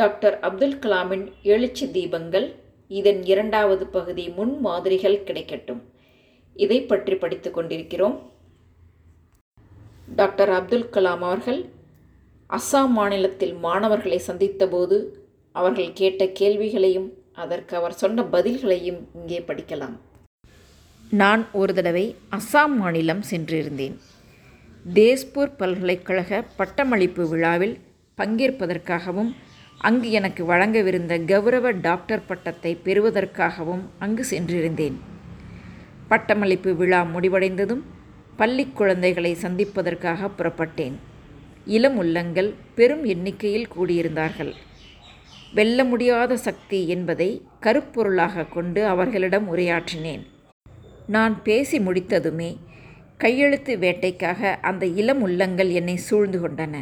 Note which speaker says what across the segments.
Speaker 1: Doctor Abdul கலாமின் எழுச்சி தீபங்கள் இதன் இரண்டாவது பகுதி முன் மாதிரிகள் கிடைக்கட்டும். இதை பற்றி படித்து கொண்டிருக்கிறோம். டாக்டர் அப்துல் கலாம் அவர்கள் அஸ்ஸாம் மாநிலத்தில் மாணவர்களை சந்தித்தபோது அவர்கள் கேட்ட கேள்விகளையும் அதற்கு அவர் சொன்ன பதில்களையும் இங்கே படிக்கலாம். நான் ஒரு தடவை அஸ்ஸாம் மாநிலம் சென்றிருந்தேன். தேஸ்பூர் பல்கலைக்கழக பட்டமளிப்பு விழாவில் பங்கேற்பதற்காகவும் அங்கு எனக்கு வழங்கவிருந்த கௌரவ டாக்டர் பட்டத்தை பெறுவதற்காகவும் அங்கு சென்றிருந்தேன். பட்டமளிப்பு விழா முடிவடைந்ததும் பள்ளி குழந்தைகளை சந்திப்பதற்காக புறப்பட்டேன். இளம் உள்ளங்கள் பெரும் எண்ணிக்கையில் கூடியிருந்தார்கள். வெல்ல முடியாத சக்தி என்பதை கருப்பொருளாக கொண்டு அவர்களிடம் உரையாற்றினேன். நான் பேசி முடித்ததுமே கையெழுத்து வேட்டைக்காக அந்த இளம் உள்ளங்கள் என்னை சூழ்ந்து கொண்டன.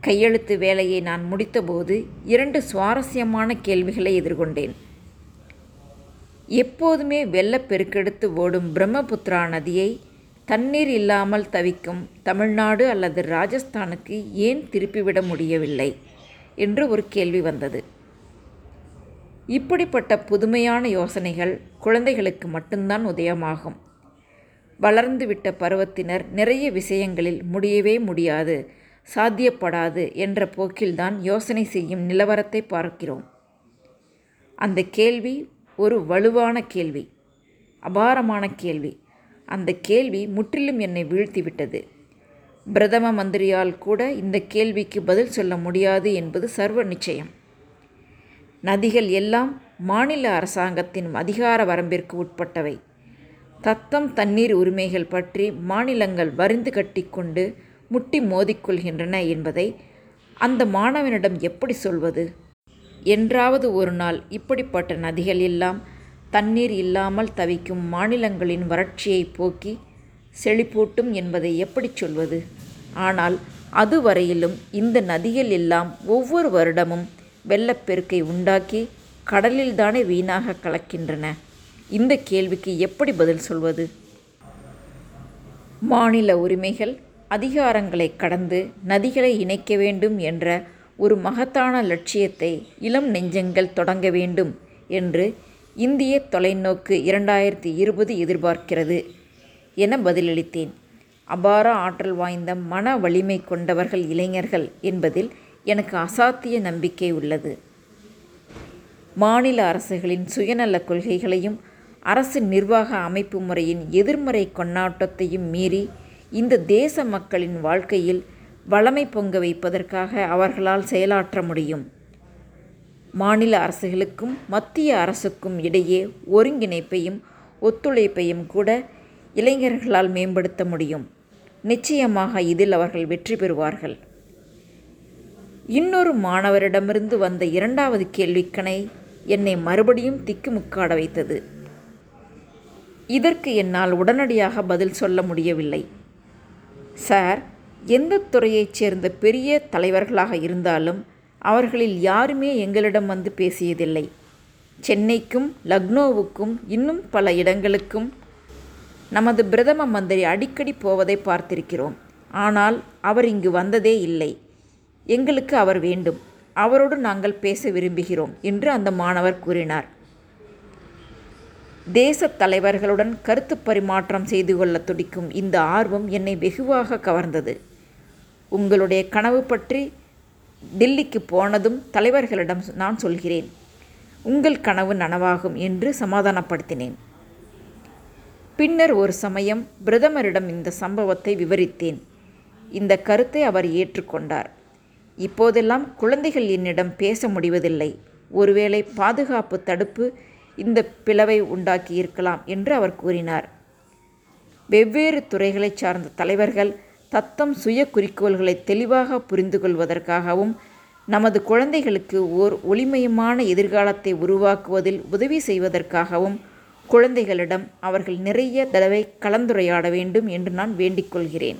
Speaker 1: கையெழுத்து வேலையை நான் முடித்தபோது இரண்டு சுவாரஸ்யமான கேள்விகளை எதிர்கொண்டேன். எப்போதுமே வெள்ளப்பெருக்கெடுத்து ஓடும் பிரம்மபுத்திரா நதியை தண்ணீர் இல்லாமல் தவிக்கும் தமிழ்நாடு அல்லது ராஜஸ்தானுக்கு ஏன் திருப்பிவிட முடியவில்லை? என்று ஒரு கேள்வி வந்தது. இப்படிப்பட்ட புதுமையான யோசனைகள் குழந்தைகளுக்கு மட்டும்தான் உதயமாகும். வளர்ந்துவிட்ட பருவத்தினர் நிறைய விஷயங்களில் முடியவே முடியாது. சாத்தியப்படாது என்ற போக்கில்தான் யோசனை செய்யும் நிலவரத்தை பார்க்கிறோம். அந்த கேள்வி ஒரு வலுவான கேள்வி அபாரமான கேள்வி. அந்த கேள்வி முற்றிலும் என்னை வீழ்த்திவிட்டது. பிரதம மந்திரியால் கூட இந்த கேள்விக்கு பதில் சொல்ல முடியாது என்பது சர்வ நிச்சயம். நதிகள் எல்லாம் மாநில அரசாங்கத்தின் அதிகார வரம்பிற்கு உட்பட்டவை. தத்தம் தண்ணீர் உரிமைகள் பற்றி மாநிலங்கள் வரிந்து கட்டிக்கொண்டு முட்டி மோதிக்கொள்கின்றன என்பதை அந்த மாணவனிடம் எப்படி சொல்வது? என்றாவது ஒரு நாள் இப்படிப்பட்ட நதிகள் எல்லாம் தண்ணீர் இல்லாமல் தவிக்கும் மாநிலங்களின் வறட்சியை போக்கி செழிப்பூட்டும் என்பதை எப்படி சொல்வது? ஆனால் அதுவரையிலும் இந்த நதிகள் எல்லாம் ஒவ்வொரு வருடமும் வெள்ளப்பெருக்கை உண்டாக்கி கடலில்தானே வீணாக கலக்கின்றன. இந்த கேள்விக்கு எப்படி பதில் சொல்வது? மாநில உரிமைகள் அதிகாரங்களை கடந்து நதிகளை இணைக்க வேண்டும் என்ற ஒரு மகத்தான லட்சியத்தை இளம் நெஞ்சங்கள் தொடங்க வேண்டும் என்று இந்திய தொலைநோக்கு இரண்டாயிரத்தி இருபது எதிர்பார்க்கிறது என பதிலளித்தேன். அபார ஆற்றல் வாய்ந்த மன வலிமை கொண்டவர்கள் இளைஞர்கள் என்பதில் எனக்கு அசாத்திய நம்பிக்கை உள்ளது. மாநில அரசுகளின் சுயநல கொள்கைகளையும் அரசு நிர்வாக அமைப்பு முறையின் எதிர்மறை கொண்டாட்டத்தையும் மீறி இந்த தேச மக்களின் வாழ்க்கையில் வளமை பொங்க வைப்பதற்காக அவர்களால் செயலாற்ற முடியும். மாநில அரசுகளுக்கும் மத்திய அரசுக்கும் இடையே ஒருங்கிணைப்பையும் ஒத்துழைப்பையும் கூட இளைஞர்களால் மேம்படுத்த முடியும். நிச்சயமாக இதில் அவர்கள் வெற்றி பெறுவார்கள். இன்னொரு மாணவரிடமிருந்து வந்த இரண்டாவது கேள்விக்கணை என்னை மறுபடியும் திக்குமுக்காட வைத்தது. இதற்கு என்னால் உடனடியாக பதில் சொல்ல முடியவில்லை. சார் எந்த துறையைச் சேர்ந்த பெரிய தலைவர்களாக இருந்தாலும் அவர்களில் யாருமே எங்களிடம் வந்து பேசியதில்லை. சென்னைக்கும் லக்னோவுக்கும் இன்னும் பல இடங்களுக்கும் நமது பிரதம மந்திரி அடிக்கடி போவதை பார்த்திருக்கிறோம். ஆனால் அவர் இங்கு வந்ததே இல்லை. எங்களுக்கு அவர் வேண்டும். அவரோடு நாங்கள் பேச விரும்புகிறோம் என்று அந்த மாணவர் கூறினார். தேசத் தலைவர்களுடன் கருத்து பரிமாற்றம் செய்து கொள்ள துடிக்கும் இந்த ஆர்வம் என்னை வெகுவாக கவர்ந்தது. உங்களுடைய கனவு பற்றி டில்லிக்கு போனதும் தலைவர்களிடம் நான் சொல்கிறேன். உங்கள் கனவு நனவாகும் என்று சமாதானப்படுத்தினேன். பின்னர் ஒரு சமயம் பிரதமரிடம் இந்த சம்பவத்தை விவரித்தேன். இந்த கருத்தை அவர் ஏற்றுக்கொண்டார். இப்போதெல்லாம் குழந்தைகள் என்னிடம் பேச முடிவதில்லை. ஒருவேளை பாதுகாப்பு தடுப்பு இந்த பிளவை உண்டாக்கி இருக்கலாம் என்று அவர் கூறினார். வெவ்வேறு துறைகளைச் சார்ந்த தலைவர்கள் தத்தம் சுய குறிக்கோள்களை தெளிவாக புரிந்து கொள்வதற்காகவும் நமது குழந்தைகளுக்கு ஓர் ஒளிமயமான எதிர்காலத்தை உருவாக்குவதில் உதவி செய்வதற்காகவும் குழந்தைகளிடம் அவர்கள் நிறைய தடவை கலந்துரையாட வேண்டும் என்று நான் வேண்டிக் கொள்கிறேன்.